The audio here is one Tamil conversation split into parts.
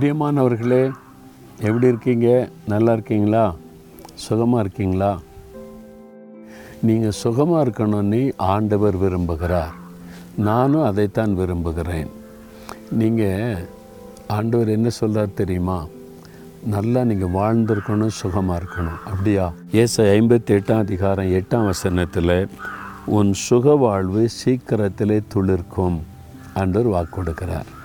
பிரியமானவர்களே எப்படி இருக்கீங்க? நல்லா இருக்கீங்களா? சுகமாக இருக்கீங்களா? நீங்கள் சுகமாக இருக்கணும்னு ஆண்டவர் விரும்புகிறார். நானும் அதைத்தான் விரும்புகிறேன். நீங்கள் ஆண்டவர் என்ன சொல்கிறார் தெரியுமா? நல்லா நீங்கள் வாழ்ந்திருக்கணும் சுகமாக இருக்கணும். அப்படியா? ஏச ஐம்பத்தி எட்டாம் அதிகாரம் எட்டாம் வசனத்தில் உன் சுக வாழ்வு சீக்கிரத்திலே துளிர்க்கும் ஆண்டவர் வாக்கு கொடுக்கிறார்.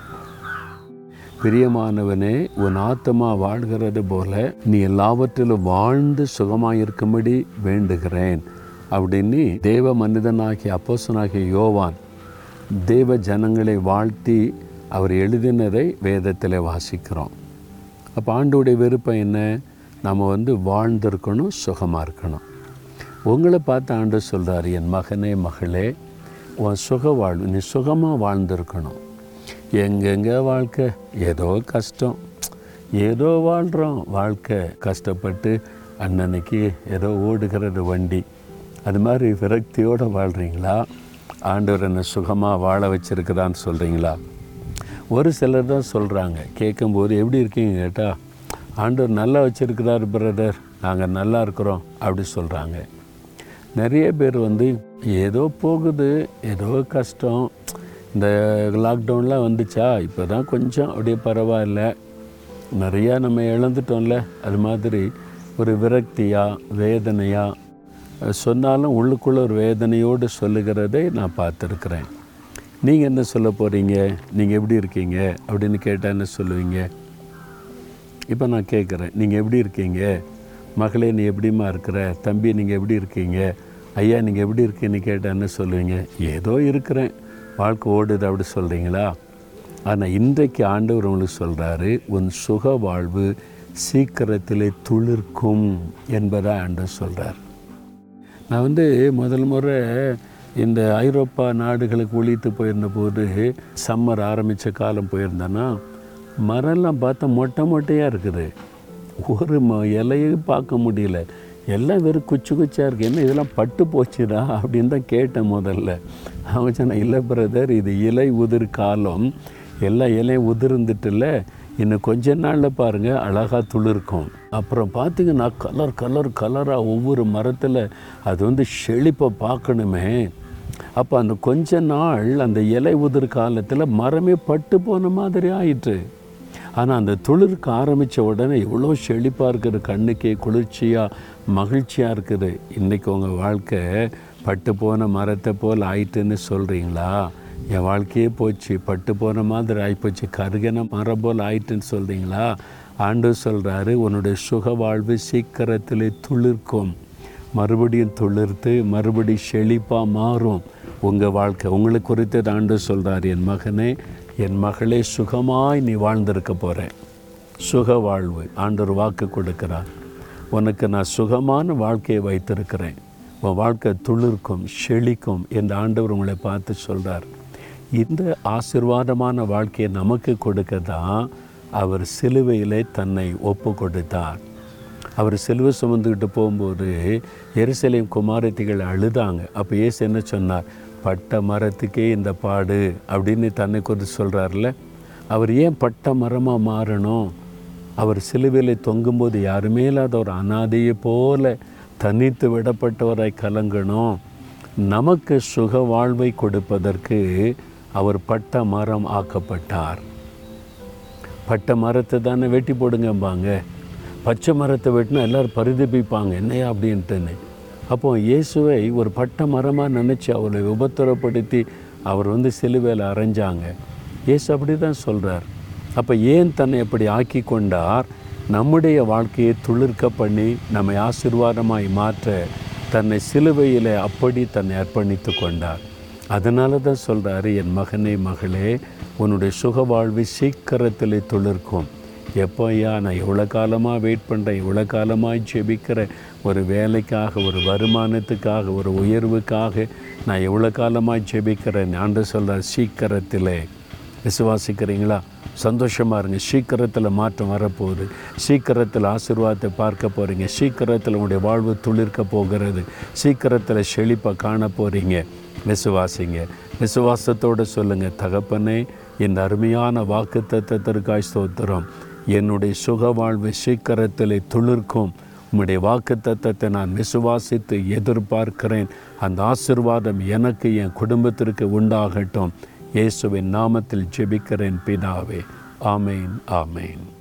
பிரியமானவனே உன் ஆத்மா வாழ்கிறது போல நீ எல்லாவற்றிலும் வாழ்ந்து சுகமாயிருக்கும்படி வேண்டுகிறேன். அப்படின்னு தேவ மனிதனாகிய அப்போசனாகிய யோவான் தேவ ஜனங்களை வாழ்த்தி அவர் எழுதினதை வேதத்தில் வாசிக்கிறோம். அப்போ ஆண்டோடைய விருப்பம் என்ன? நம்ம வந்து வாழ்ந்திருக்கணும் சுகமாக இருக்கணும். உங்களை பார்த்து ஆண்டு சொல்கிறார் என் மகனே மகளே உன் சுக வாழ்வு நீ சுகமாக வாழ்ந்திருக்கணும். எங்கெங்கே வாழ்க்கை? ஏதோ கஷ்டம். ஏதோ வாழ்கிறோம் வாழ்க்கை கஷ்டப்பட்டு அன்னன்னைக்கு ஏதோ ஓடுகிறது வண்டி. அது மாதிரி விரக்தியோடு வாழ்கிறீங்களா ஆண்டவர் என்னை சுகமாக வாழ வச்சிருக்கிறான்னு சொல்கிறீங்களா ஒரு சிலர் தான் சொல்கிறாங்க கேட்கும்போது எப்படி இருக்கீங்க? கேட்டால் ஆண்டவர் நல்லா வச்சுருக்கிறார் பிரதர். நாங்கள் நல்லா இருக்கிறோம். அப்படி சொல்கிறாங்க நிறைய பேர் வந்து ஏதோ போகுது. ஏதோ கஷ்டம். இந்த லாக்டவுன்லாம் வந்துச்சா? இப்போ தான் கொஞ்சம் அப்படியே பரவாயில்ல. நிறையா நம்ம இழந்துட்டோம்ல. அது மாதிரி ஒரு விரக்தியாக வேதனையாக சொன்னாலும் உள்ளுக்குள்ளே ஒரு வேதனையோடு சொல்லுகிறதை நான் பார்த்துருக்குறேன். நீங்கள் என்ன சொல்ல போகிறீங்க நீங்கள் எப்படி இருக்கீங்க? அப்படின்னு கேட்டால் என்ன சொல்லுவீங்க? இப்போ நான் கேட்குறேன் நீங்கள் எப்படி இருக்கீங்க? மகளே நீ எப்படிம்மா இருக்கிற? தம்பி நீங்கள் எப்படி இருக்கீங்க? ஐயா நீங்கள் எப்படி இருக்கீங்கன்னு கேட்டால் என்ன சொல்லுவீங்க? ஏதோ இருக்கிறேன். வாழ்க்கை ஓடுது அப்படி சொல்கிறீங்களா ஆனால் இன்றைக்கு ஆண்டவர் உங்களுக்கு சொல்கிறாரு உன் சுக வாழ்வு சீக்கிரத்திலே துளிர்க்கும் என்பதை ஆண்டவர் சொல்கிறார் நான் வந்து முதல் முறை இந்த ஐரோப்பா நாடுகளுக்கு ஒழித்து போயிருந்த போது சம்மர் ஆரம்பித்த காலம் போயிருந்தேன்னா மரம்லாம் பார்த்தா மொட்டை மொட்டையாக இருக்குது. ஒரு ம இலையும் பார்க்க முடியல. எல்லாம் வெறும் குச்சி குச்சியாக இருக்குது என்ன இதெல்லாம் பட்டு போச்சுடா அப்படின்னு தான் கேட்டேன் முதல்ல. அவன் சொன்னான் இல்லை பிரதர் இது இலை உதிர் காலம். எல்லா இலையும் உதிர்ந்துட்டுல இன்னும் கொஞ்ச நாளில் பாருங்கள் அழகாக துளிர்க்கும். அப்புறம் பார்த்தீங்கன்னா கலர் கலர் கலராக ஒவ்வொரு மரத்தில் அது வந்து செழிப்பை பார்க்கணுமே. அப்போ அந்த கொஞ்ச நாள் அந்த இலை உதிர் காலத்தில் மரமே பட்டு போன மாதிரி ஆயிற்று. ஆனால் அந்த துளிர்க்க ஆரம்பித்த உடனே எவ்வளோ செழிப்பாக இருக்குது கண்ணுக்கே குளிர்ச்சியாக மகிழ்ச்சியாக இருக்குது. இன்றைக்கி உங்கள் வாழ்க்கை பட்டு போன மரத்தை போல் ஆயிட்டுன்னு சொல்கிறீங்களா என் வாழ்க்கையே போச்சு பட்டு போன மாதிரி ஆகிப்போச்சு கருகன மரம் போல் ஆயிட்டுன்னு சொல்கிறீங்களா ஆண்டு சொல்கிறாரு உன்னுடைய சுக வாழ்வு சீக்கிரத்தில் துளிர்க்கும். மறுபடியும் துளிர்த்து மறுபடி செழிப்பாக மாறும். உங்கள் வாழ்க்கை. உங்களை குறித்து ஆண்டு சொல்கிறார் என் மகனே என் மகளே சுகமாய் நீ வாழ்ந்திருக்க போகிறேன் சுக வாழ்வு ஆண்டவர் வாக்கு கொடுக்கிறார். உனக்கு நான் சுகமான வாழ்க்கையை வைத்திருக்கிறேன். உன் வாழ்க்கை துளிர்க்கும் செழிக்கும் என்று ஆண்டவர் உங்களை பார்த்து சொல்கிறார் இந்த ஆசிர்வாதமான வாழ்க்கையை நமக்கு கொடுக்க தான் அவர் சிலுவையிலே தன்னை ஒப்பு கொடுத்தார் அவர் சிலுவை சுமந்துக்கிட்டு போகும்போது எருசலேம் குமாரத்திகள் அழுதாங்க. அப்போ ஏசு என்ன சொன்னார்? பட்ட மரத்துக்கே இந்த பாடு அப்படின்னு தன்னை குறித்து சொல்கிறார்ல அவர் ஏன் பட்ட மரமாக மாறணும்? அவர் சிலுவையில் தொங்கும்போது யாருமே இல்லாத ஒரு அனாதையை போல தனித்து விடப்பட்டவராய் கலங்கணும். நமக்கு சுக வாழ்வை கொடுப்பதற்கு அவர் பட்ட மரம் ஆக்கப்பட்டார். பட்ட மரத்தை தானே வெட்டி போடுங்கம்பாங்க. பச்சை மரத்தை வெட்டினா எல்லோரும் பரிதபிப்பாங்க. என்னையா அப்படின்ட்டுன்னு. அப்போ இயேசுவை ஒரு பட்ட மரமாக நினச்சி அவரை உபத்திரப்படுத்தி அவர் வந்து சிலுவையில் அரைஞ்சாங்க. இயேசு அப்படி தான் சொல்கிறார் அப்போ ஏன் தன்னை அப்படி ஆக்கி கொண்டார் நம்முடைய வாழ்க்கையை துளிர்க்க பண்ணி நம்மை ஆசிர்வாதமாய் மாற்ற தன்னை சிலுவையில் அப்படி தன்னை அர்ப்பணித்து கொண்டார். அதனால தான் சொல்கிறாரு என் மகனே மகளே உன்னுடைய சுக வாழ்வு சீக்கிரத்தில் துளிர்க்கும். எப்போ ஐயா நான் எவ்வளோ காலமாக வெயிட் பண்ணுறேன் இவ்வளோ காலமாக ஜெபிக்கிறேன் ஒரு வேலைக்காக ஒரு வருமானத்துக்காக ஒரு உயர்வுக்காக நான் எவ்வளோ காலமாக ஜெபிக்கிறேன். ஆண்டு சொல்கிற சீக்கிரத்தில். விசுவாசிக்கிறீங்களா? சந்தோஷமாக இருங்க. சீக்கிரத்தில் மாற்றம் வரப்போகுது. சீக்கிரத்தில் ஆசீர்வாதத்தை பார்க்க போகிறீங்க சீக்கிரத்தில் உங்களுடைய வாழ்வு துளிர்க்க போகிறது. சீக்கிரத்தில் செழிப்பை காண போகிறீங்க விசுவாசிங்க. விசுவாசத்தோடு சொல்லுங்கள் தகப்பனே என் அருமையான வாக்கு தத்துவத்திற்காய் ஸ்தோத்திரம். என்னுடைய சுக வாழ்வு சீக்கிரத்தில் துளிர்க்கும். உம்முடைய வாக்கு தத்தத்தை நான் விசுவாசித்து எதிர்பார்க்கிறேன். அந்த ஆசிர்வாதம் எனக்கு என் குடும்பத்திற்கு உண்டாகட்டும். இயேசுவின் நாமத்தில் ஜெபிக்கிறேன் பிதாவே. ஆமேன் ஆமேன்.